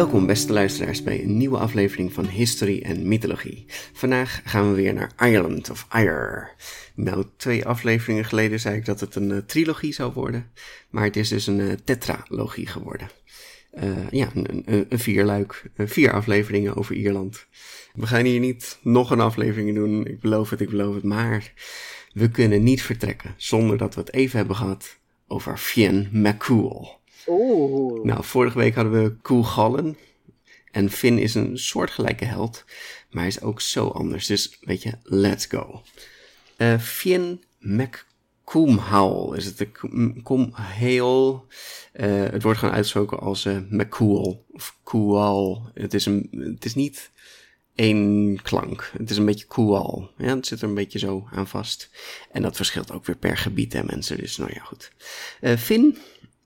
Welkom beste luisteraars bij een nieuwe aflevering van History en Mythologie. Vandaag gaan we weer naar Ireland of Ire. Nou, twee afleveringen geleden zei ik dat het een eh, trilogie zou worden, maar het is dus een uh, tetralogie geworden. Uh, ja, een, een, vierluik, vier afleveringen over Ierland. We gaan hier niet nog een aflevering doen, ik beloof het, ik beloof het, maar we kunnen niet vertrekken zonder dat we het even hebben gehad over Fionn McCool. Oeh. Nou, vorige week hadden we Koel Gallen. En Finn is een soortgelijke held, maar hij is ook zo anders. Dus weet je, let's go. Uh, Finn McCoomhaul is het. De. Uh, het wordt gewoon uitgesproken als uh, McCool of Cool. Het is, een, het is niet één klank. Het is een beetje cool. Ja, het zit er een beetje zo aan vast. En dat verschilt ook weer per gebied en mensen. Dus nou ja, goed. Finn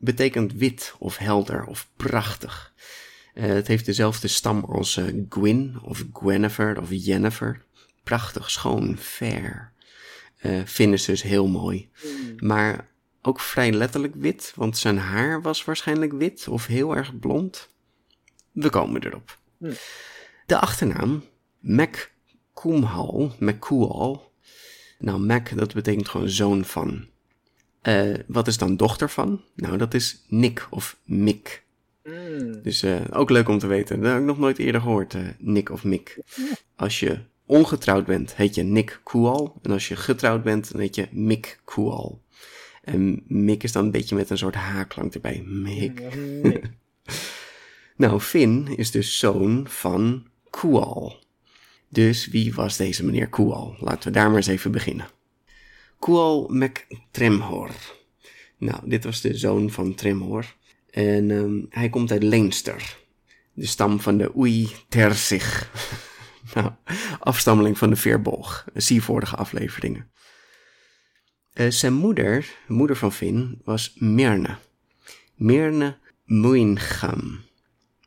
betekent wit of helder of prachtig. Uh, het heeft dezelfde stam als uh, Gwyn of Gwennifer of Jennifer. Prachtig, schoon, fair. Uh, vinden ze dus heel mooi. Mm. Maar ook vrij letterlijk wit, want zijn haar was waarschijnlijk wit of heel erg blond. We komen erop. Mm. De achternaam, Mac Koemhal, McCool. Nou, Mac, dat betekent gewoon zoon van. Uh, wat is dan dochter van? Nou, dat is Nick of Mick. Mm. Dus uh, ook leuk om te weten. Dat heb ik nog nooit eerder gehoord, uh, Nick of Mick. Als je ongetrouwd bent, heet je Nick Koal. En als je getrouwd bent, dan heet je Mick Koal. En Mick is dan een beetje met een soort H-klank erbij. Mick. nou, Finn is dus zoon van Koal. Dus wie was deze meneer Koal? Laten we daar maar eens even beginnen. Kual MacTremhor. Nou, dit was de zoon van Tremhor. En um, hij komt uit Leinster. De stam van de Oei Terzig. nou, afstammeling van de Veerbolg. Zie vorige afleveringen. Uh, zijn moeder, moeder van Finn, was Merne. Merne Muingam.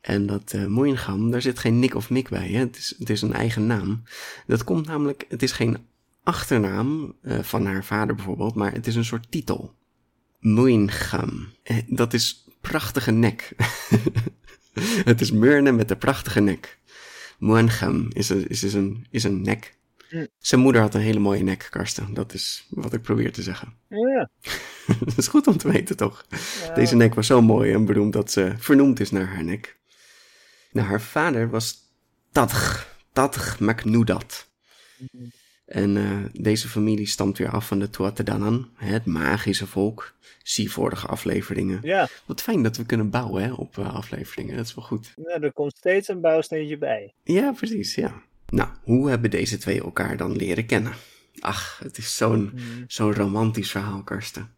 En dat uh, Muingam, daar zit geen Nick of Mick bij. Hè? Het, is, het is een eigen naam. Dat komt namelijk, het is geen achternaam uh, van haar vader bijvoorbeeld, maar het is een soort titel. Muingam. Uh, dat is prachtige nek. het is Murne met de prachtige nek. Muingam is, een, is, is, een, is een nek. Mm. Zijn moeder had een hele mooie nek, Karsten. Dat is wat ik probeer te zeggen. Ja. dat is goed om te weten, toch? Ja. Deze nek was zo mooi en beroemd dat ze vernoemd is naar haar nek. Nou, haar vader was Tadg. Tadg MacNudat. Mm. En uh, deze familie stamt weer af van de Tuatadanan, het magische volk. Zie vorige afleveringen. Ja. Wat fijn dat we kunnen bouwen hè, op uh, afleveringen, dat is wel goed. Ja, er komt steeds een bouwsteentje bij. Ja, precies, ja. Nou, hoe hebben deze twee elkaar dan leren kennen? Ach, het is zo'n mm. zo'n romantisch verhaal, Karsten.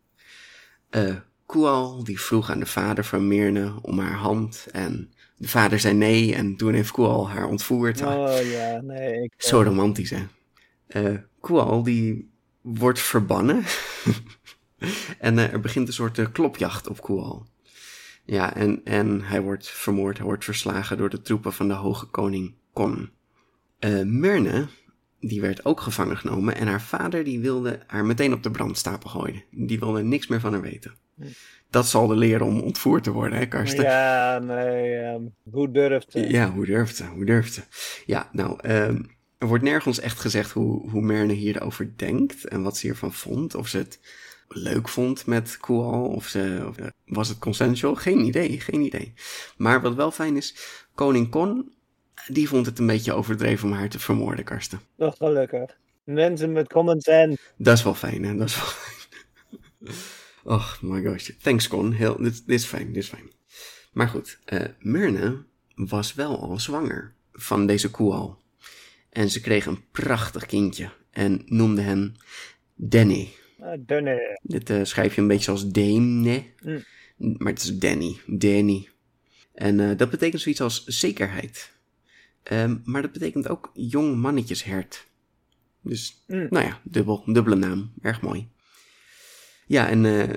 Uh, Kual, die vroeg aan de vader van Mirne om haar hand en de vader zei nee en toen heeft Kual haar ontvoerd. Oh ja, nee. Ik, Zo romantisch, hè? Uh, Kual die wordt verbannen. en uh, er begint een soort uh, klopjacht op Kual. Ja, en, en hij wordt vermoord, hij wordt verslagen door de troepen van de hoge koning Kon. Uh, Myrne, die werd ook gevangen genomen en haar vader die wilde haar meteen op de brandstapel gooien. Die wilde niks meer van haar weten. Dat zal de leren om ontvoerd te worden, hè Karsten? Ja, nee, um, hoe durft ze? Ja, hoe durft ze, hoe durft ze? Ja, nou, um, er wordt nergens echt gezegd hoe, hoe Merne hierover denkt en wat ze hiervan vond. Of ze het leuk vond met Kual, of, ze, of was het consensual? Geen idee, geen idee. Maar wat wel fijn is, koning Kon, die vond het een beetje overdreven om haar te vermoorden, Karsten. Nog gelukkig. Mensen met common sense. Dat is wel fijn, hè? Dat is wel fijn. Oh my gosh. Thanks, Con. Heel, dit, dit, is fijn, dit is fijn. Maar goed, uh, Myrne was wel al zwanger van deze Kual. En ze kreeg een prachtig kindje en noemde hem Danny. Ah, dunne. Dit eh, schrijf je een beetje als Dane, Mm. maar het is Danny. Danny. En eh, dat betekent zoiets als zekerheid. Ehm, maar dat betekent ook jong mannetjeshert. Dus, Mm. nou ja, dubbel, dubbele naam. Erg mooi. Ja, en eh,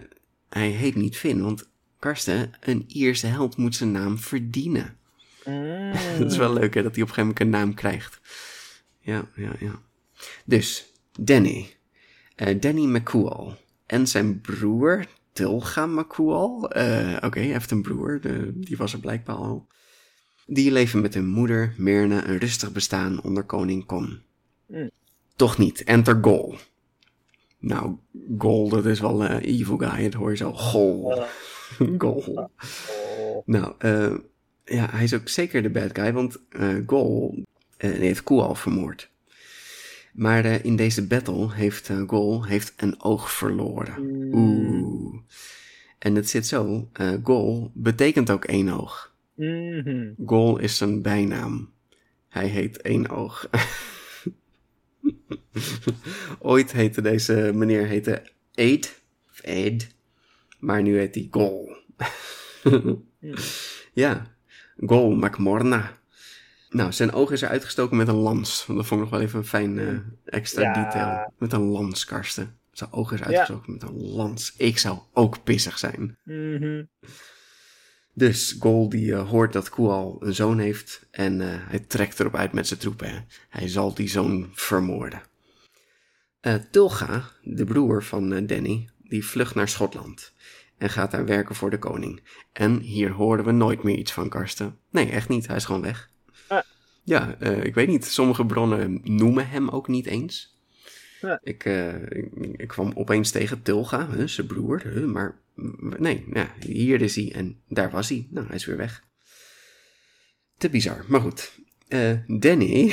hij heet niet Finn, want Karsten, een Ierse held moet zijn naam verdienen. Mm. Dat is wel leuk hè, dat hij op een gegeven moment een naam krijgt. Ja, ja, ja. Dus, Danny. Eh, Danny McCool. En zijn broer, Tilga McCool. Eh, Oké, hij heeft een broer, de, die was er blijkbaar al. Die leven met hun moeder, Mirna, een rustig bestaan onder koning Con. Mm. Toch niet, enter Gol. Nou, Gol, dat is wel een evil guy, dat hoor je zo. Gol. Gol. Oh. Nou, eh, ja, hij is ook zeker de bad guy, want eh Gol eh, heeft Koal vermoord. Maar eh, in deze battle heeft eh, Gol heeft een oog verloren. Oeh. En het zit zo, Gol betekent ook één oog. Mhm. Gol is zijn bijnaam. Hij heet één oog. Ooit heette deze meneer heette Aid, of Aid, maar nu heet hij Gol. ja, Gol McMorna. Nou, zijn oog is er uitgestoken met een lans. Dat vond ik nog wel even een fijn eh, extra Ja. detail. Met een lans, Karsten. Zijn oog is uitgestoken met een lans. Ik zou ook pissig zijn. Mhm. Dus Gol die eh, hoort dat Koal een zoon heeft en eh, hij trekt erop uit met zijn troepen. hè. Hij zal die zoon vermoorden. Tulga, de broer van Danny, die vlucht naar Schotland en gaat daar werken voor de koning. En hier horen we nooit meer iets van Karsten. Nee, echt niet. Hij is gewoon weg. Ja, eh, ik weet niet. Sommige bronnen noemen hem ook niet eens. Ja. Ik, eh, ik, ik kwam opeens tegen Tulga, zijn broer, maar nee, ja, hier is hij en daar was hij. Nou, hij is weer weg. Te bizar, maar goed. Eh, Danny,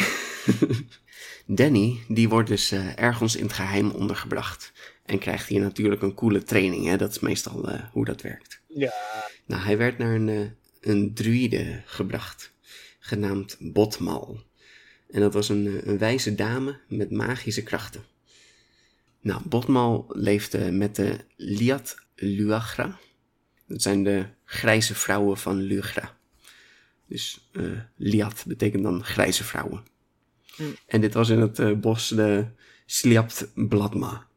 Danny, die wordt dus ergens in het geheim ondergebracht. En krijgt hier natuurlijk een coole training, hè? dat is meestal hoe dat werkt. Ja. Nou, hij werd naar een, een druïde gebracht, genaamd Botmal. En dat was een, eh, een wijze dame met magische krachten. Nou, Botmal leefde met de Liat Luagra. Dat zijn de grijze vrouwen van Lugra. Dus eh, Liat betekent dan grijze vrouwen. En dit was in het eh, bos de Sliapt Bladma.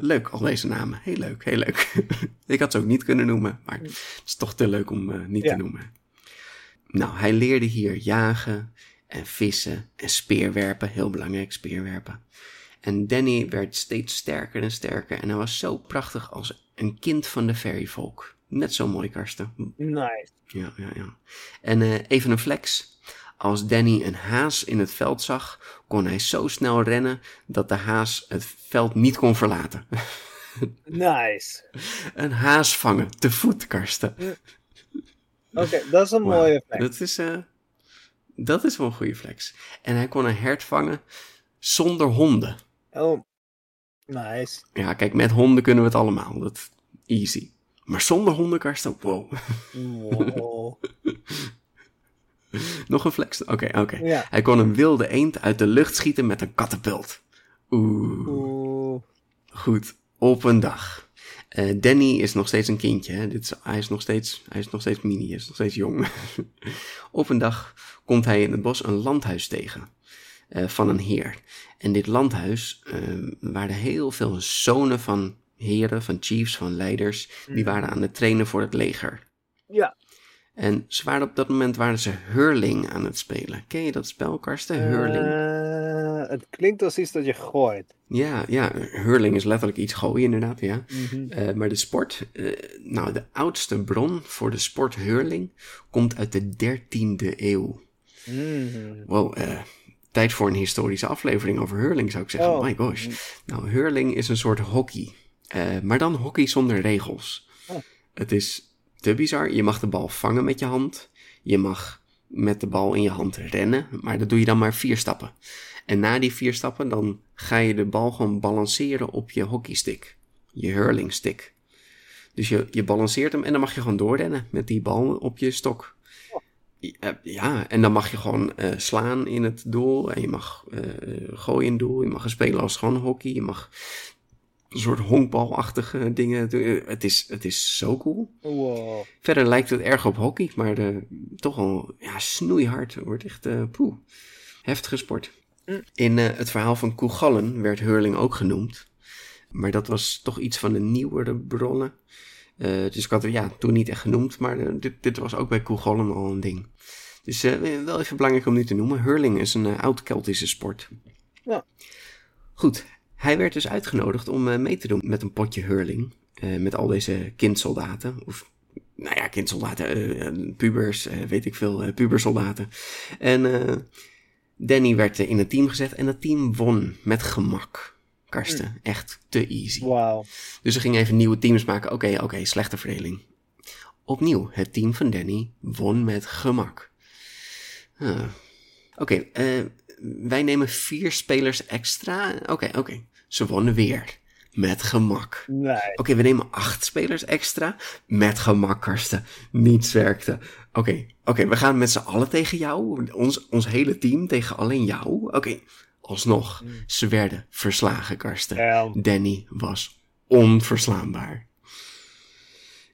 Leuk, al deze namen. Heel leuk, heel leuk. Ik had ze ook niet kunnen noemen, maar het is toch te leuk om niet Ja. te noemen. Nou, hij leerde hier jagen en vissen en speerwerpen. Heel belangrijk, speerwerpen. En Danny werd steeds sterker en sterker. En hij was zo prachtig als een kind van de fairyvolk. Net zo mooi, Karsten. Nice. Ja, ja, ja. En eh, even een flex. Als Danny een haas in het veld zag, kon hij zo snel rennen dat de haas het veld niet kon verlaten. Nice. een haas vangen, te voet, Karsten. Oké, dat is een mooie flex. Dat is, eh, dat is wel een goede flex. En hij kon een hert vangen zonder honden. Oh. Nice. Ja, kijk, met honden kunnen we het allemaal. Dat easy. Maar zonder honden, Karsten, wow. Wow. Nog een flex? Oké, oké. Ja. Hij kon een wilde eend uit de lucht schieten met een katapult. Oeh. Oeh. Goed, op een dag. Eh, Danny is nog steeds een kindje. Hè? Dit is, hij, is nog steeds, hij is nog steeds mini, hij is nog steeds jong. op een dag komt hij in het bos een landhuis tegen eh, van een heer. En dit landhuis eh, waren heel veel zonen van heren, van chiefs, van leiders. Die waren aan het trainen voor het leger. Ja. En ze waren op dat moment waren ze Hurling aan het spelen. Ken je dat spel, Karsten? Hurling? Eh, het klinkt als iets dat je gooit. Ja, ja, hurling is letterlijk iets gooien inderdaad, ja. Mhm. Eh, maar de sport, eh, nou de oudste bron voor de sport hurling komt uit de 13e eeuw. Mhm. Wow, tijd voor een historische aflevering over hurling zou ik zeggen. Oh. My gosh. Nou, hurling is een soort hockey, maar dan hockey zonder regels. Oh. Het is te bizar, je mag de bal vangen met je hand, je mag met de bal in je hand rennen, maar dat doe je dan maar vier stappen. En na die vier stappen, dan ga je de bal gewoon balanceren op je hockeystick. Je hurlingstick. Dus je, je balanceert hem en dan mag je gewoon doorrennen met die bal op je stok. Ja, ja, en dan mag je gewoon eh, slaan in het doel. En je mag eh, gooien in het doel. Je mag spelen als gewoon hockey. Je mag een soort honkbalachtige dingen doen. Eh, Het is, het is zo cool. Wow. Verder lijkt het erg op hockey, maar eh, toch wel ja, snoeihard. Het wordt echt eh poeh, heftige sport. In eh, het verhaal van Koegallen werd hurling ook genoemd. Maar dat was toch iets van de nieuwere bronnen. Eh, dus ik had het ja, toen niet echt genoemd, maar eh, dit, dit was ook bij Koegallen al een ding. Dus wel even belangrijk om nu te noemen. Hurling is een oud-Keltische sport. Ja. Goed, hij werd dus uitgenodigd om mee te doen met een potje hurling. met al deze kindsoldaten. Of, nou ja, kindsoldaten, pubers, weet ik veel, pubersoldaten. En Danny werd in het team gezet en het team won met gemak. Karsten, echt te easy. Wauw. Dus ze gingen even nieuwe teams maken. Oké, oké, slechte verdeling. Opnieuw, het team van Danny won met gemak. Ah. Oké, eh, wij nemen vier spelers extra. Oké, oké. Ze wonnen weer. Met gemak. Nee. Oké, we nemen acht spelers extra. Met gemak, Karsten. Niets werkte. Oké, oké, we gaan met z'n allen tegen jou. Ons, ons hele team tegen alleen jou. Oké, alsnog. Ze werden verslagen, Karsten. Danny was onverslaanbaar.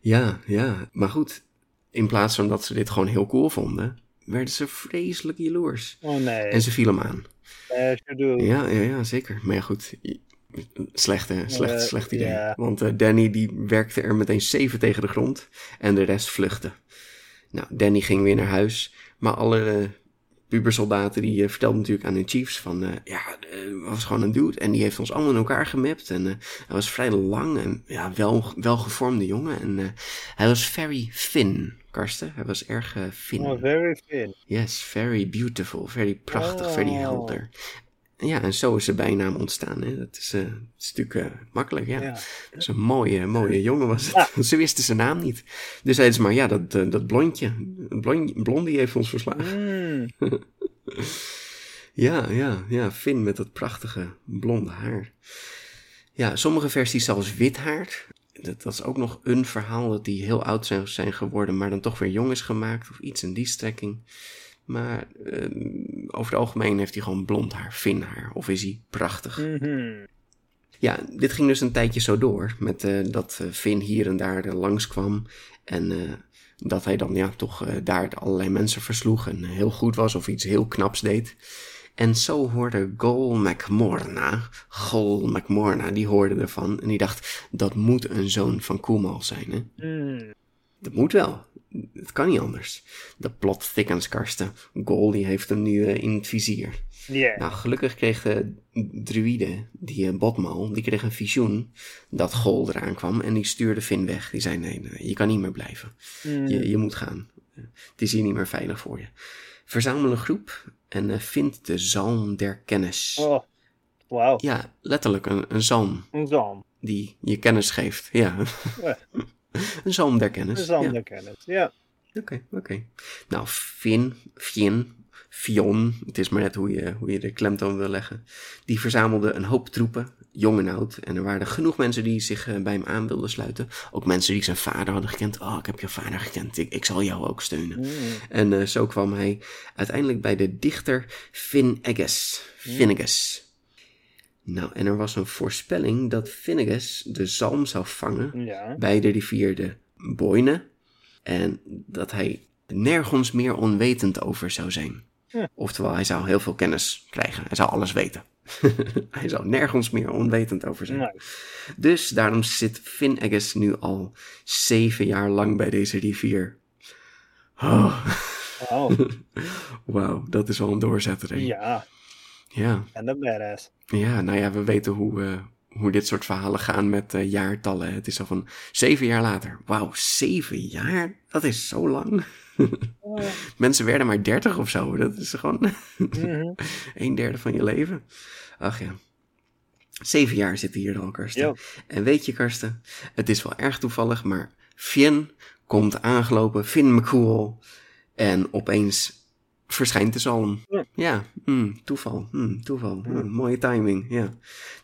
Ja, ja, maar goed. In plaats van dat ze dit gewoon heel cool vonden, werden ze vreselijk jaloers. Oh nee. En ze vielen hem aan. Do. Ja, ja, ja, zeker. Maar ja, goed. Slecht, hè? Slecht, slecht idee. Want eh, Danny die werkte er meteen zeven tegen de grond en de rest vluchtte. Nou, Danny ging weer naar huis, maar alle pubersoldaten die eh, vertelden natuurlijk aan hun chiefs van, eh, ja, eh was gewoon een dude en die heeft ons allemaal in elkaar gemapt en hij was vrij lang en ja, wel, welgevormde jongen en hij was very thin, Karsten. Hij was erg fin. Oh, very thin. Yes, very beautiful, very prachtig, very Oh. helder. Ja, en zo is zijn bijnaam ontstaan. Hè? Dat is, eh, dat is natuurlijk eh, makkelijk, ja. Ja. Dat is een mooie, mooie jongen was het. Ze wisten zijn naam niet. Dus zeiden ze maar, ja, dat, eh, dat blondje, blondie heeft ons verslagen. Mm. Ja, ja, ja, Finn met dat prachtige blonde haar. Ja, sommige versies zelfs wit haar. Dat, dat is ook nog een verhaal dat die heel oud zijn, zijn geworden, maar dan toch weer jong is gemaakt of iets in die strekking. Maar eh, over het algemeen heeft hij gewoon blond haar, Finn haar. Of is hij prachtig. Mhm. Ja, dit ging dus een tijdje zo door. Met eh, dat eh, Finn hier en daar er langskwam. En eh, dat hij dan ja, toch eh, daar allerlei mensen versloeg. En heel goed was of iets heel knaps deed. En zo hoorde Gol McMorna, Gol McMorna, die hoorde ervan. En die dacht, dat moet een zoon van Koemal zijn. Hè? Mm. Dat moet wel. Het kan niet anders. De plot thickens, Karsten. Gol die heeft hem nu eh, in het vizier. Yeah. Nou, gelukkig kreeg de druïde, die uh, Botmal, die kreeg een visioen dat Gol eraan kwam en die stuurde Finn weg. Die zei, nee, nee je kan niet meer blijven. Mm. Je, je moet gaan. Eh, Het is hier niet meer veilig voor je. Verzamel een groep en eh, vind de zalm der kennis. Oh. Wauw. Ja, letterlijk een, een zalm Een zalm. die je kennis geeft. Ja, Ja. een zalm der kennis. Een zalm ja. der kennis. Ja. Oké, oké. Nou, Finn, Finn, Fion, het is maar net hoe je, hoe je de klemtoon wil leggen. Die verzamelde een hoop troepen, jong en oud. En er waren genoeg mensen die zich eh, bij hem aan wilden sluiten. Ook mensen die zijn vader hadden gekend. Oh, ik heb je vader gekend, ik, ik zal jou ook steunen. Mm. En eh, zo kwam hij uiteindelijk bij de dichter Finnegas. Finnegas. Nou, en er was een voorspelling dat Finnegas de zalm zou vangen Ja. bij de rivier de Boyne. En dat hij nergens meer onwetend over zou zijn. Oftewel, hij zou heel veel kennis krijgen. Hij zou alles weten. hij zou nergens meer onwetend over zijn. Nee. Dus daarom zit Finn Eggers nu al zeven jaar lang bij deze rivier. Oh. Wauw, dat is wel een doorzetter. Ja. Ja. En de badass. Ja, nou ja, we weten hoe, eh, hoe dit soort verhalen gaan met eh, jaartallen. Het is al van zeven jaar later. Wauw, zeven jaar? Dat is zo lang. Mensen werden maar dertig of zo. Dat is gewoon Mhm. een derde van je leven. Ach ja. Zeven jaar zitten hier al, Karsten. En weet je, Karsten, het is wel erg toevallig, maar Finn komt aangelopen, Finn McCool. En opeens verschijnt de zalm. Ja. Ja, hmm, toeval, hmm, toeval. Hmm, mooie timing, ja.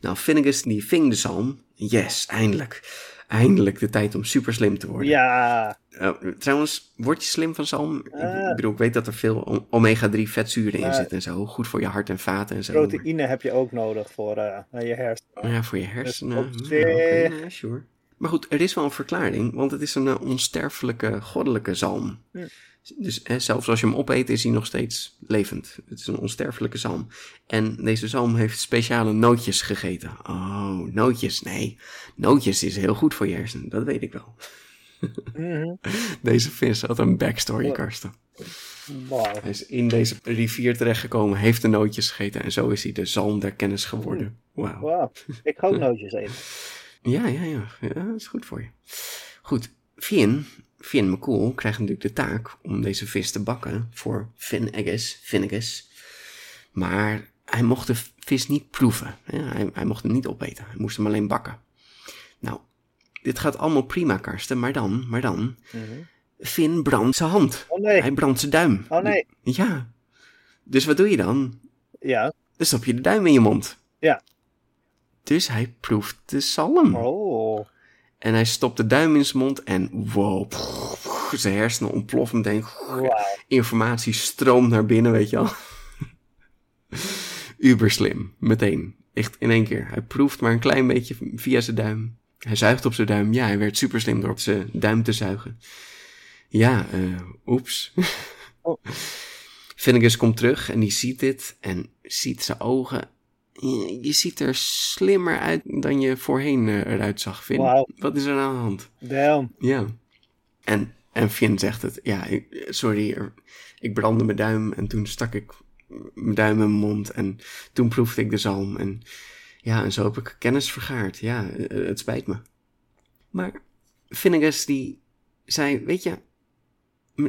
Nou, Finnegas die ving de zalm. Yes, eindelijk. eindelijk de tijd om super slim te worden. Ja, Eh, trouwens, word je slim van zalm? Ik- ik bedoel, ik weet dat er veel o- omega-3 vetzuren in Maar- zitten en zo. Goed voor je hart en vaten en zo. proteïne heb je ook nodig voor eh, je hersenen. Maar ja, voor je hersenen. ja, oké, nou ja, sure. Maar goed, er is wel een verklaring, want het is een eh, onsterfelijke, goddelijke zalm. Hm. Dus hè, zelfs als je hem opeet, is hij nog steeds levend. Het is een onsterfelijke zalm. En deze zalm heeft speciale nootjes gegeten. Oh, nootjes. Nee, nootjes is heel goed voor je hersenen. Dat weet ik wel. Mhm. Deze vis had een backstory, Karsten. Hij is in deze rivier terechtgekomen, heeft de nootjes gegeten en zo is hij de zalm der kennis geworden. Wauw. Wauw. Ik ga ook nootjes eten. Ja, ja, ja, ja. Dat is goed voor je. Goed, Finn, Finn McCool krijgt natuurlijk de taak om deze vis te bakken voor Finn Egges, Finnegas. Maar hij mocht de vis niet proeven. hè. Hij, hij mocht hem niet opeten. Hij moest hem alleen bakken. Nou, dit gaat allemaal prima, Karsten. Maar dan, maar dan... Mhm. Finn brandt zijn hand. Oh nee. Hij brandt zijn duim. Oh nee. Ja. Dus wat doe je dan? Ja. Dan stop je de duim in je mond. Ja. Dus hij proeft de zalm. Oh. En hij stopt de duim in zijn mond en wow, pff, zijn hersenen ontploffen meteen. Informatie stroomt naar binnen, weet je wel. Uber slim, meteen. Echt in één keer. Hij proeft maar een klein beetje via zijn duim. Hij zuigt op zijn duim. Ja, hij werd super slim door op zijn duim te zuigen. Ja, eh, oeps. Oh. Komt terug en die ziet dit en ziet zijn ogen. Je ziet er slimmer uit dan je voorheen eh, eruit zag, Finn. Wat is er aan de hand? Damn. Ja. En, en Finn zegt het. Ja, sorry, ik brandde mijn duim en toen stak ik mijn duim in mijn mond en toen proefde ik de zalm. En ja, en zo heb ik kennis vergaard. Ja, eh, het spijt me. Maar Finnegas die zei, weet je,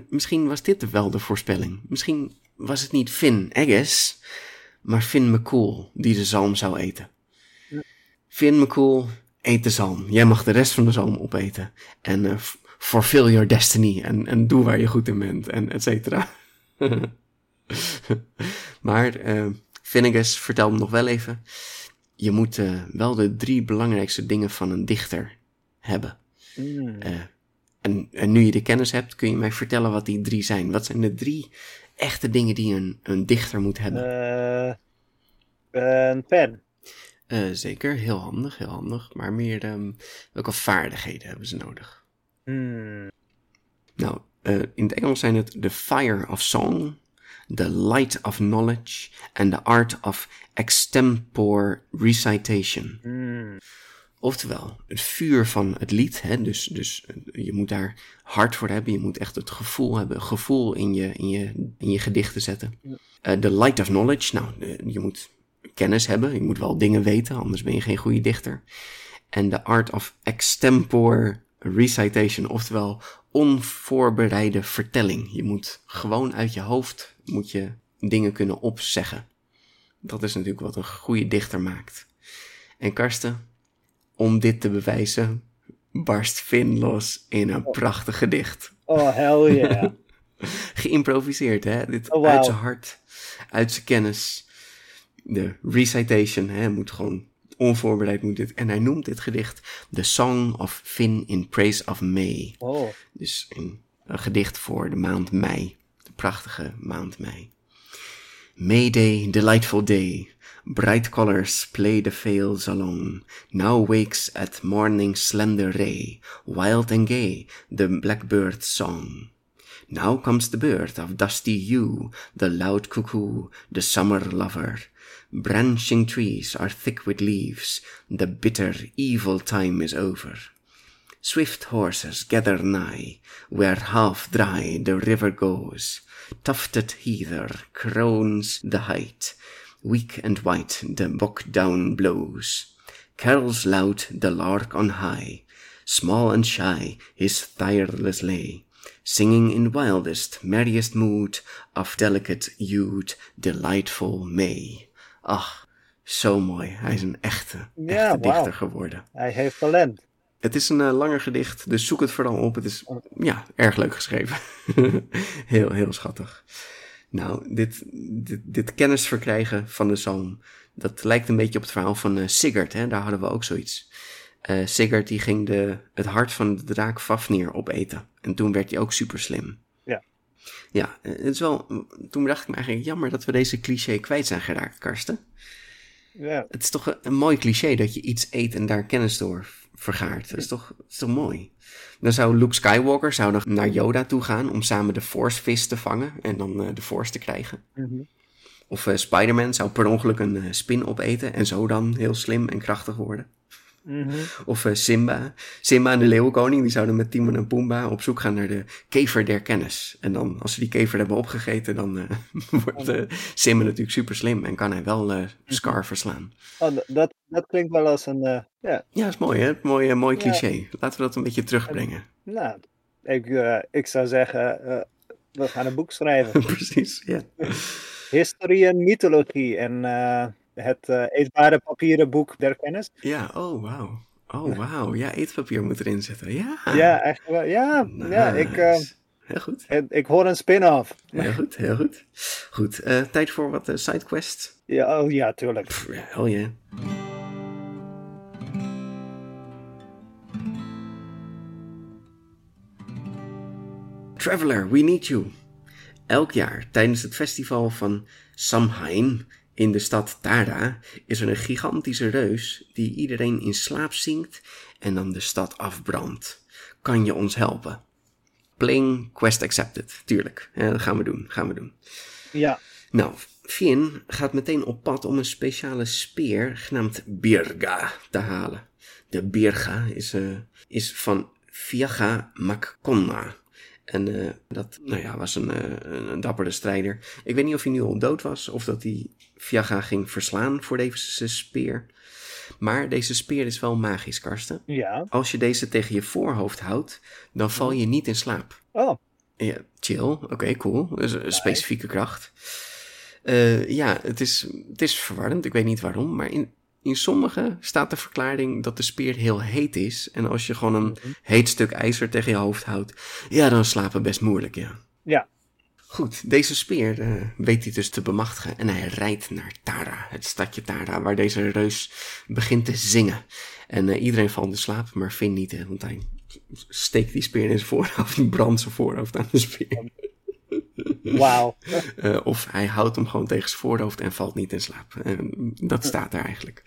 misschien was dit wel de voorspelling. Misschien was het niet Finn Egges, maar Finn McCool die de zalm zou eten. Finn McCool, eet de zalm. Jij mag de rest van de zalm opeten. En f- fulfill your destiny. En, en doe waar je goed in bent. En et cetera. maar eh Finnegas vertelde nog wel even. Je moet eh, wel de drie belangrijkste dingen van een dichter hebben. Mm. Eh, en, en nu je de kennis hebt, kun je mij vertellen wat die drie zijn. Wat zijn de drie echte dingen die een, een dichter moet hebben? Eh, een pen. Eh, zeker, heel handig, heel handig. Maar meer, ehm, welke vaardigheden hebben ze nodig? Hmm. Nou, eh, in het Engels zijn het the fire of song, the light of knowledge en the art of extempore recitation. Hmm. Oftewel, het vuur van het lied, hè, dus, dus eh, je moet daar hard voor hebben, je moet echt het gevoel hebben, gevoel in je, in je, in je gedichten zetten. Eh, the light of knowledge, nou, eh, je moet kennis hebben, je moet wel dingen weten, anders ben je geen goede dichter. En the art of extempore recitation, oftewel onvoorbereide vertelling. Je moet gewoon uit je hoofd moet je dingen kunnen opzeggen. Dat is natuurlijk wat een goede dichter maakt. En Karsten, om dit te bewijzen, barst Finn los in een prachtig gedicht. Oh, hell yeah. Geïmproviseerd, hè? Dit Oh, uit zijn hart, uit zijn kennis. De recitation, hè? Moet gewoon onvoorbereid moet dit. En hij noemt dit gedicht The Song of Finn in Praise of May. Oh. Dus een, een gedicht voor de maand mei. De prachtige maand mei. May day, delightful day. Bright colors play the veils along. Now wakes at morning's slender ray. Wild and gay, the blackbird's song. Now comes the bird of dusty hue, the loud cuckoo, the summer lover. Branching trees are thick with leaves, the bitter, evil time is over. Swift horses gather nigh, where half dry the river goes. Tufted heather crones the height, weak and white the buck down blows. Carols loud the lark on high, small and shy his tireless lay, singing in wildest, merriest mood of delicate hued, delightful May. Ach, zo mooi. Hij is een echte, Ja, echte dichter geworden. Hij heeft talent. Het is een eh, langer gedicht, dus zoek het vooral op. Het is ja, erg leuk geschreven. heel, heel schattig. Nou, dit, dit, dit kennis verkrijgen van de psalm, dat lijkt een beetje op het verhaal van eh, Sigurd. Hè? Daar hadden we ook zoiets. Eh Sigurd die ging de, het hart van de draak Fafnir opeten. En toen werd hij ook super slim. Ja. Ja, eh, het is wel, toen dacht ik me eigenlijk jammer dat we deze cliché kwijt zijn geraakt, Karsten. Ja. Het is toch een, een mooi cliché dat je iets eet en daar kennis door vergaart. Dat is toch, dat is toch mooi? Dan zou Luke Skywalker zou dan naar Yoda toe gaan om samen de Force vis te vangen en dan eh, de Force te krijgen. Mhm. Of eh, Spider-Man zou per ongeluk een eh, spin opeten en zo dan heel slim en krachtig worden. Mhm. Of Simba. Simba en de Leeuwenkoning, die zouden met Timon en Pumbaa op zoek gaan naar de kever der kennis. En dan, als ze die kever hebben opgegeten, dan wordt eh, Simba natuurlijk super slim en kan hij wel Scar verslaan. Oh, dat, dat klinkt wel als een. Ja, Ja, dat is mooi hè, mooi, eh, mooi Ja. cliché. Laten we dat een beetje terugbrengen. nou, ik, eh, ik zou zeggen, eh, we gaan een boek schrijven. Precies, ja. Historie en mythologie. En het eetbare papieren boek der kennis. Ja, oh wauw. Oh wauw, ja, eetpapier moet erin zitten. Ja, Ja, echt wel. Ja, ja ik. Heel goed, ik, ik hoor een spin-off. heel goed, heel goed. Goed, tijd voor wat eh, sidequest. Ja, oh ja, tuurlijk. Pff, hell yeah. Traveler, we need you. Elk jaar tijdens het festival van Samhain in de stad Tara is er een gigantische reus die iedereen in slaap zingt en dan de stad afbrandt. Kan je ons helpen? Playing quest accepted, tuurlijk. Ja, dat gaan we doen, gaan we doen. Ja, Nou, Finn gaat meteen op pad om een speciale speer genaamd Birga te halen. De Birga is, eh, is van Viaga Makonna. En eh, dat nou ja, was een, eh, een dappere strijder. Ik weet niet of hij nu al dood was of dat hij Viaga ging verslaan voor deze speer. Maar deze speer is wel magisch, Karsten. ja. Als je deze tegen je voorhoofd houdt, dan val je niet in slaap. Oh, Ja, chill. Oké, cool. Is een specifieke kracht. Eh, ja, het is, het is verwarrend. Ik weet niet waarom. Maar in, in sommige staat de verklaring dat de speer heel heet is. En als je gewoon een heet stuk ijzer tegen je hoofd houdt, ja, dan slapen best moeilijk, ja. ja. Goed, deze speer eh, weet hij dus te bemachtigen. En hij rijdt naar Tara, het stadje Tara, waar deze reus begint te zingen. En eh, iedereen valt in slaap, maar Finn niet, hè, want hij steekt die speer in zijn voorhoofd en brandt zijn voorhoofd aan de speer. Wauw. Eh, of hij houdt hem gewoon tegen zijn voorhoofd en valt niet in slaap. Eh, dat staat er eigenlijk.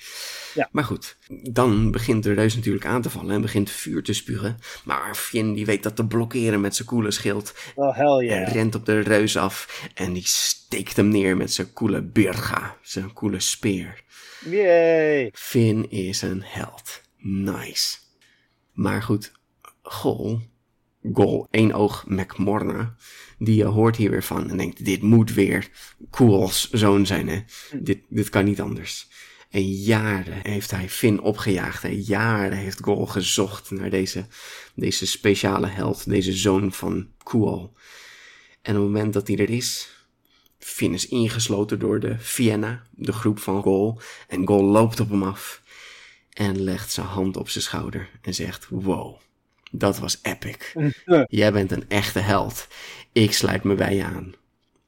Ja. Maar goed, dan begint de reus natuurlijk aan te vallen en begint vuur te spugen. Maar Finn die weet dat te blokkeren met zijn koele schild. Oh, hell Hij yeah. rent op de reus af en die steekt hem neer met zijn koele birga, zijn koele speer. Yay. Finn is een held. Nice. Maar goed, Gol, Gol, één oog McMorna, die eh, hoort hier weer van en denkt, dit moet weer Cool's zoon zijn, hè. Dit, dit kan niet anders. En jaren heeft hij Finn opgejaagd. En jaren heeft Gol gezocht naar deze, deze speciale held, deze zoon van Cool. En op het moment dat hij er is, Finn is ingesloten door de Vienna, de groep van Gol. En Gol loopt op hem af en legt zijn hand op zijn schouder en zegt: Wow, dat was epic. Jij bent een echte held. Ik sluit me bij je aan.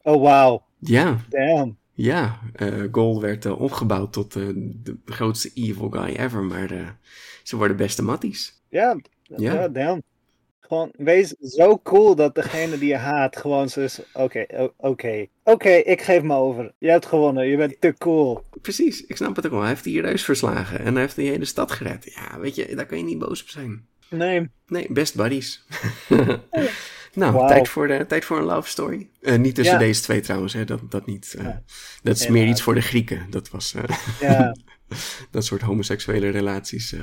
Oh, wauw. Ja, Damn. ja. eh Gol werd eh, opgebouwd tot eh, de grootste evil guy ever, maar ze worden beste matties. Ja, Ja. ja. damn. Gewoon, wees zo cool dat degene die je haat gewoon zo is, oké, oké, oké, ik geef me over. Je hebt gewonnen, je bent te cool. Precies, ik snap het ook wel. Hij heeft die reus verslagen en hij heeft die hele stad gered. Ja, weet je, daar kan je niet boos op zijn. Nee, Nee, best buddies. nou, tijd, voor de, tijd voor een love story. Eh, niet tussen Ja. deze twee trouwens, hè. Dat, dat niet. eh, Ja. Dat is meer iets voor de Grieken. Dat was eh, ja, dat soort homoseksuele relaties.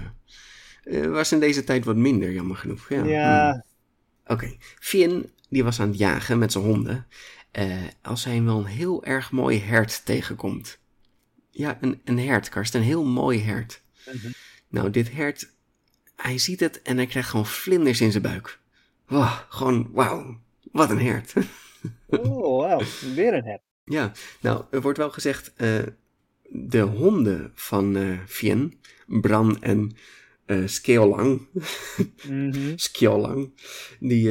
was in deze tijd wat minder, jammer genoeg. Ja. ja, Hmm. Oké, Finn die was aan het jagen met zijn honden. als hij wel een heel erg mooi hert tegenkomt. Ja, een, een hert, Karsten. Een heel mooi hert. Mhm. Nou, dit hert, hij ziet het en hij krijgt gewoon vlinders in zijn buik. Wow, gewoon, wauw, wat een hert. oh, wauw, weer een hert. ja, nou, er wordt wel gezegd, eh, de honden van eh Fien, Bran en eh Skeolang, Mhm. Skjolang, die,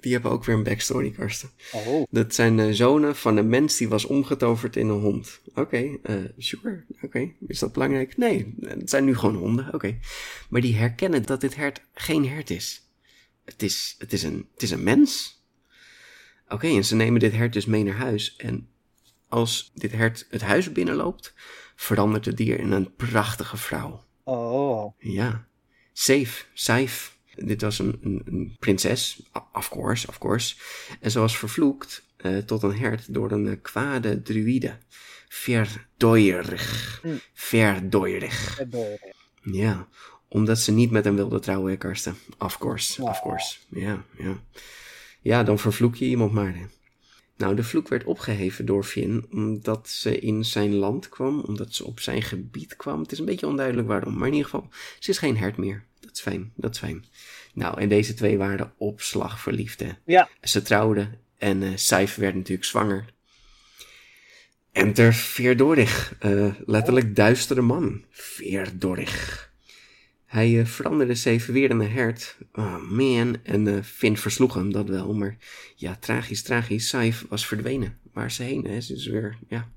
die hebben ook weer een backstory, Karsten. Oh, Dat zijn eh, zonen van een mens die was omgetoverd in een hond. Oké, sure. Oké, is dat belangrijk? Nee, het zijn nu gewoon honden. Oké. Maar die herkennen dat dit hert geen hert is. Het is, het is, een, het is een mens. Oké, en ze nemen dit hert dus mee naar huis. En als dit hert het huis binnenloopt, verandert het dier in een prachtige vrouw. oh. Ja. Safe, Saif. Dit was een, een, een prinses, of course, of course. En ze was vervloekt eh, tot een hert door een eh, kwade druïde. Verdoierig. Verdoierig. door. Ja, omdat ze niet met hem wilde trouwen, Karsten. Of course, of course. Ja, ja. Ja, dan vervloek je iemand maar. Hè. Nou, de vloek werd opgeheven door Finn omdat ze in zijn land kwam, omdat ze op zijn gebied kwam. Het is een beetje onduidelijk waarom, maar in ieder geval, ze is geen hert meer. Dat is fijn, dat is fijn. Nou, en deze twee waren op slag verliefd, hè. Ja, Ze trouwden en Saif werd natuurlijk zwanger. Enter Veerdorig, eh, letterlijk duistere man. Veerdorig. Hij eh, veranderde zeven weer in een hert. Oh man, en eh Finn versloeg hem, dat wel. Maar ja, tragisch, tragisch. Saif was verdwenen. Waar is ze heen? Hè? Ze is weer, ja.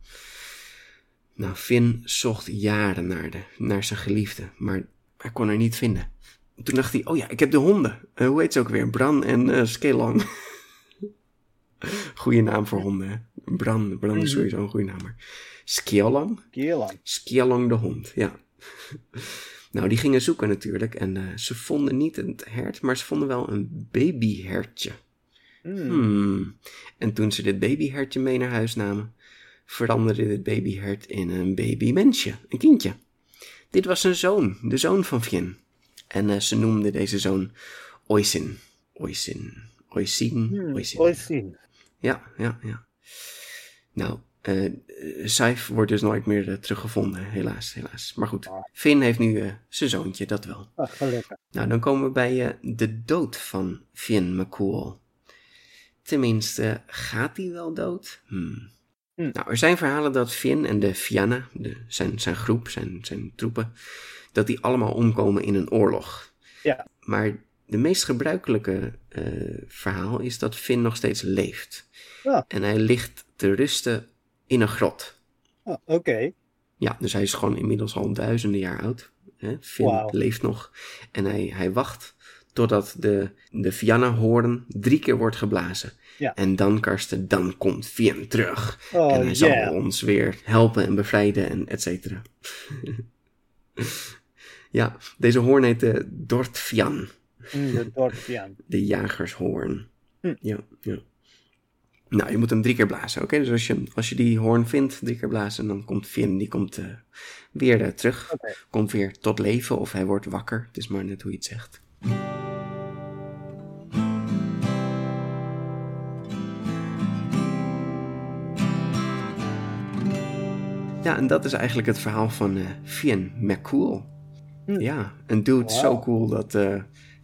Nou, Finn zocht jaren naar, de, naar zijn geliefde, maar hij kon haar niet vinden. Toen dacht hij, oh ja, ik heb de honden. Eh, hoe heet ze ook weer? Bran en eh Skelang. Goeie naam voor honden, hè? Bran, Bran is sowieso een goede naam, maar... Skielang? Kierland. Skielang de hond, ja. nou, die gingen zoeken natuurlijk en eh, ze vonden niet het hert, maar ze vonden wel een babyhertje. Hmm. En toen ze dit babyhertje mee naar huis namen, veranderde dit babyhert in een babymensje, een kindje. Dit was een zoon, de zoon van Fien. En eh, ze noemden deze zoon Oisin. Oisin. Oisin. Oisin. Ooit zien. Ja, ja, ja. Nou, Saif wordt dus nooit meer eh, teruggevonden, helaas, helaas. Maar goed, Finn heeft nu eh, zijn zoontje, dat wel. Ah, gelukkig. Nou, dan komen we bij de dood van Finn McCool. Tenminste, gaat hij wel dood? Hmm. Hmm. Nou, er zijn verhalen dat Finn en de Fianna, de, zijn, zijn groep, zijn, zijn troepen, dat die allemaal omkomen in een oorlog. Ja. Maar de meest gebruikelijke verhaal is dat Finn nog steeds leeft. Ja. En hij ligt te rusten in een grot. Ah, Oké. Ja, dus hij is gewoon inmiddels al duizenden jaar oud. Hè? Finn Wauw. leeft nog. En hij, hij wacht totdat de, de Fianna-hoorn drie keer wordt geblazen. Ja. En dan, Karsten, dan komt Finn terug. Oh, en hij zal ons weer helpen en bevrijden en et cetera. ja, deze hoorn heet de Dortfian. Mm, de Dortfian. De jagershoorn. Hm. Ja, ja. Nou, je moet hem drie keer blazen, oké? Dus als je, als je die hoorn vindt, drie keer blazen, dan komt Finn, die komt eh, weer eh, terug. Komt weer tot leven of hij wordt wakker. Het is maar net hoe je het zegt. Ja, en dat is eigenlijk het verhaal van Finn McCool. Ja, een dude zo cool dat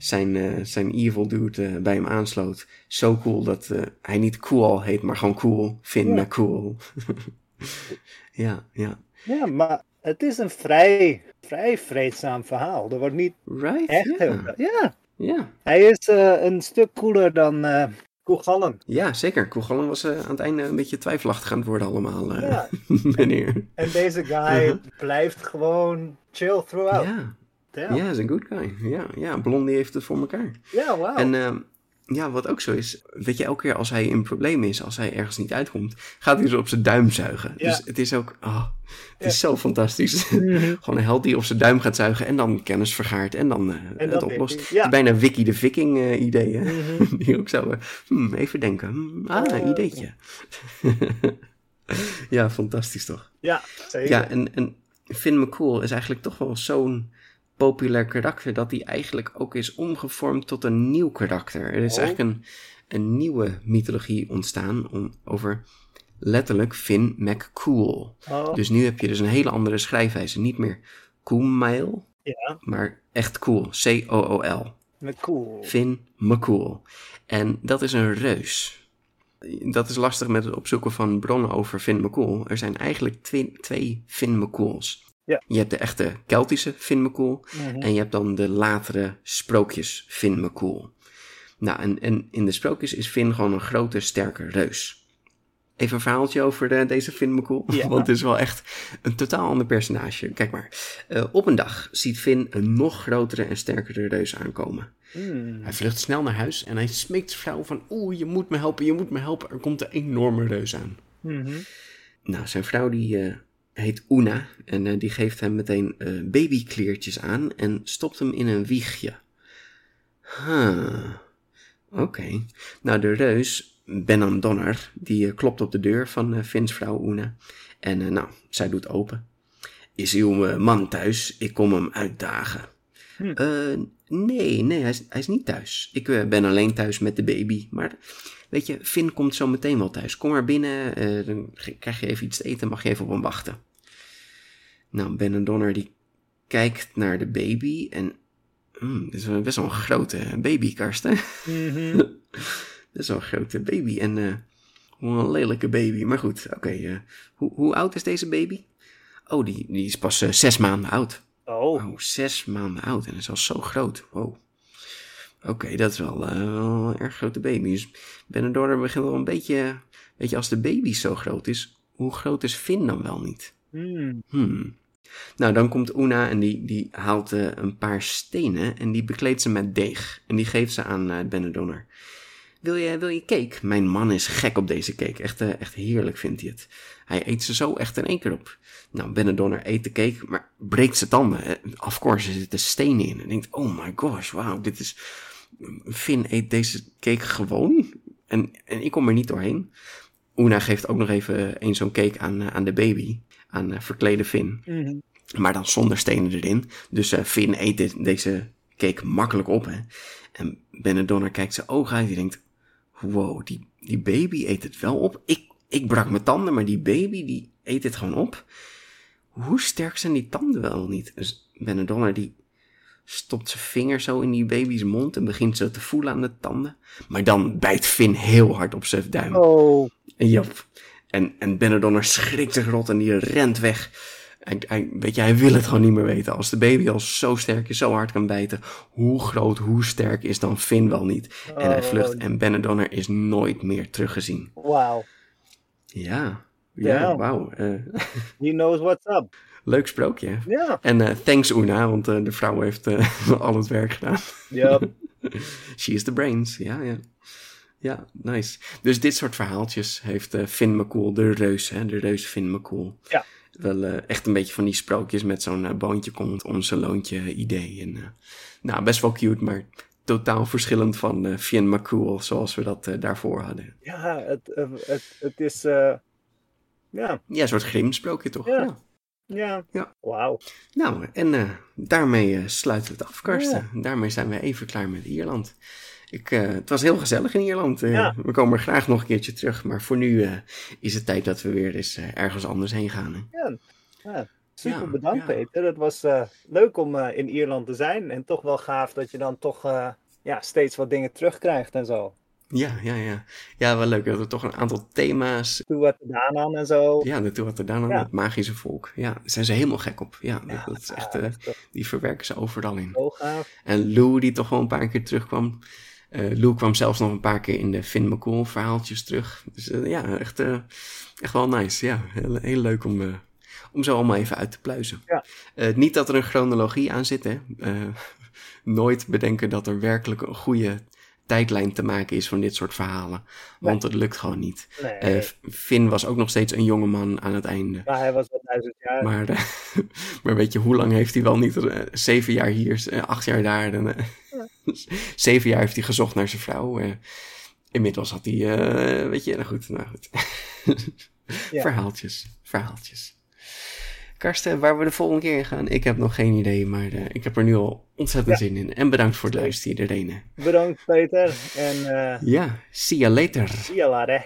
zijn, eh, zijn evil dude eh, bij hem aansloot. Zo cool dat eh, hij niet cool heet, maar gewoon cool. Finn Ja. McCool. ja, ja. Ja, maar het is een vrij, vrij vreedzaam verhaal. Er wordt niet Right? echt heel... ja. Ja, ja. hij is een stuk cooler dan Koegallen. Ja, zeker. Koegallen was aan het einde een beetje twijfelachtig aan het worden allemaal, Ja. meneer. En deze guy blijft gewoon chill throughout. Ja, Damn. ja, is een good guy. Ja, ja, Blondie heeft het voor elkaar. Ja, wauw. En ehm, ja, wat ook zo is, weet je, elke keer als hij in probleem is, als hij ergens niet uitkomt, gaat hij ze op zijn duim zuigen. Ja. Dus het is ook, ah, het is zo fantastisch. Gewoon een held die op zijn duim gaat zuigen en dan kennis vergaart en dan eh, het oplost. ja. Bijna Wiki de Viking eh, idee, hè? Mhm. die ook zo, eh, hmm, even denken, hmm, ah, Eh. ideetje. ja, fantastisch toch? Ja, zeker. Ja, en, en Finn McCool is eigenlijk toch wel zo'n populair karakter dat hij eigenlijk ook is omgevormd tot een nieuw karakter. Er is Oh. eigenlijk een, een nieuwe mythologie ontstaan om, over letterlijk Finn McCool. Oh, Dus nu heb je dus een hele andere schrijfwijze. Niet meer Coolmail, ja, maar echt cool. C-O-O-L. met cool. Finn McCool. En dat is een reus. Dat is lastig met het opzoeken van bronnen over Finn McCool. Er zijn eigenlijk twee, twee Finn McCools. Ja. Je hebt de echte Keltische Finn McCool Mhm. en je hebt dan de latere sprookjes Finn McCool. Nou, en, en in de sprookjes is Finn gewoon een grote, sterke reus. Even een verhaaltje over eh, deze Finn McCool. Ja. Want het is wel echt een totaal ander personage. Kijk maar. Eh, op een dag ziet Finn een nog grotere en sterkere reus aankomen. Hmm. Hij vlucht snel naar huis en hij smeekt zijn vrouw van... Oeh, je moet me helpen, je moet me helpen. Er komt een enorme reus aan. Mhm. Nou, zijn vrouw die eh, heet Una en eh, die geeft hem meteen eh, babykleertjes aan en stopt hem in een wiegje. Huh. Oké. Nou, de reus, Benan Donner, die eh, klopt op de deur van Vin's vrouw Una. En nou, zij doet open. Is uw man thuis? Ik kom hem uitdagen. Hm. Nee, nee, hij is, hij is niet thuis. Ik ben alleen thuis met de baby. Maar weet je, Finn komt zo meteen wel thuis. Kom maar binnen, eh, dan krijg je even iets te eten, mag je even op hem wachten. Nou, Ben en Donner die kijkt naar de baby en... Hmm, dit is wel best wel een grote baby, Karsten. Mhm. Best wel een grote baby en hoe een lelijke baby. Maar goed, oké. eh, hoe, hoe oud is deze baby? Oh, die, die is pas zes maanden oud. Oh, Oh, zes maanden oud en is al zo groot. Wow. Oké, dat is wel, eh, wel een erg grote baby. Dus Benedorre begint wel een beetje... Weet je, als de baby zo groot is, hoe groot is Finn dan wel niet? Hmm. Hmm. Nou, dan komt Una en die, die haalt eh, een paar stenen en die bekleedt ze met deeg. En die geeft ze aan Benedonner. Wil je, wil je cake? Mijn man is gek op deze cake. Echt, echt heerlijk vindt hij het. Hij eet ze zo echt in één keer op. Nou, Benedonner eet de cake, maar breekt zijn tanden. Of course, er zitten stenen in. En denkt, oh my gosh, wauw, dit is... Finn eet deze cake gewoon. En, en ik kom er niet doorheen. Una geeft ook nog even een zo'n cake aan, eh, aan de baby. Aan eh, verklede Finn. Mhm. Maar dan zonder stenen erin. Dus eh, Finn eet dit- deze cake makkelijk op. Hè? En Benedonner kijkt zijn ogen uit. Die denkt: Wow, die, die baby eet het wel op. Ik, ik brak mijn tanden, maar die baby die eet het gewoon op. Hoe sterk zijn die tanden wel niet? Dus die stopt zijn vinger zo in die baby's mond. En begint zo te voelen aan de tanden. Maar dan bijt Finn heel hard op zijn duim. Oh, Jap. En, en Benedonner schrikt zich rot en die rent weg. Hij, hij, weet je, hij wil het gewoon niet meer weten. Als de baby al zo sterk is, zo hard kan bijten, hoe groot, hoe sterk is dan Finn wel niet? En hij Oh. vlucht en Benedonner is nooit meer teruggezien. wauw. Ja, ja, Ja. wauw. eh, He knows what's up. Leuk sprookje. Ja. En eh, thanks Una, want eh, de vrouw heeft eh, al het werk gedaan. Yep. She is the brains, ja, ja. Ja, nice. Dus dit soort verhaaltjes heeft Finn McCool, de reus, hè, de reus Finn McCool. Ja. Wel echt een beetje van die sprookjes met zo'n boontje komt onze loontje idee. En, nou, best wel cute, maar totaal verschillend van eh Finn McCool zoals we dat daarvoor hadden. Ja, het, het, het is... ja, Ja, een soort Grimm sprookje toch? Ja. ja. Ja. Wauw. Nou, en eh, daarmee eh, sluiten we het af, Karsten. Daarmee zijn we even klaar met Ierland. Ik, eh, het was heel gezellig in Ierland. Ja. We komen er graag nog een keertje terug. Maar voor nu is het tijd dat we weer eens ergens anders heen gaan. hè. Ja. ja. Super Ja, bedankt, ja. Peter. Het was leuk om in Ierland te zijn. En toch wel gaaf dat je dan toch ja, steeds wat dingen terugkrijgt en zo. Ja, ja, ja. Ja, wel leuk dat we toch een aantal thema's... Aan en zo. Ja, dan aan Ja. het magische volk. Ja, daar zijn ze helemaal gek op. Ja, Ja, dat is echt... eh, die verwerken ze overal in. En Lou, die toch wel een paar keer terugkwam. Eh Lou kwam zelfs nog een paar keer in de Finn McCool verhaaltjes terug. Dus eh, ja, echt, echt wel nice. Ja, heel, heel leuk om, om zo allemaal even uit te pluizen. Ja. Niet dat er een chronologie aan zit, hè. Nooit bedenken dat er werkelijk een goede tijdlijn te maken is van dit soort verhalen. Want het lukt gewoon niet. Nee, Eh, Finn was ook nog steeds een jonge man aan het einde. maar hij was wel duizend jaar. Maar, eh, maar weet je, hoe lang heeft hij wel niet? eh, zeven jaar hier, acht jaar daar. Dan, zeven jaar heeft hij gezocht naar zijn vrouw. inmiddels had hij, weet je, nou goed, nou goed. Ja. Verhaaltjes, verhaaltjes. Karsten, waar we de volgende keer in gaan, ik heb nog geen idee, maar eh, ik heb er nu al ontzettend Ja. zin in. En bedankt voor het luisteren iedereen. Bedankt, Peter. En eh Ja, see you later. zie je later.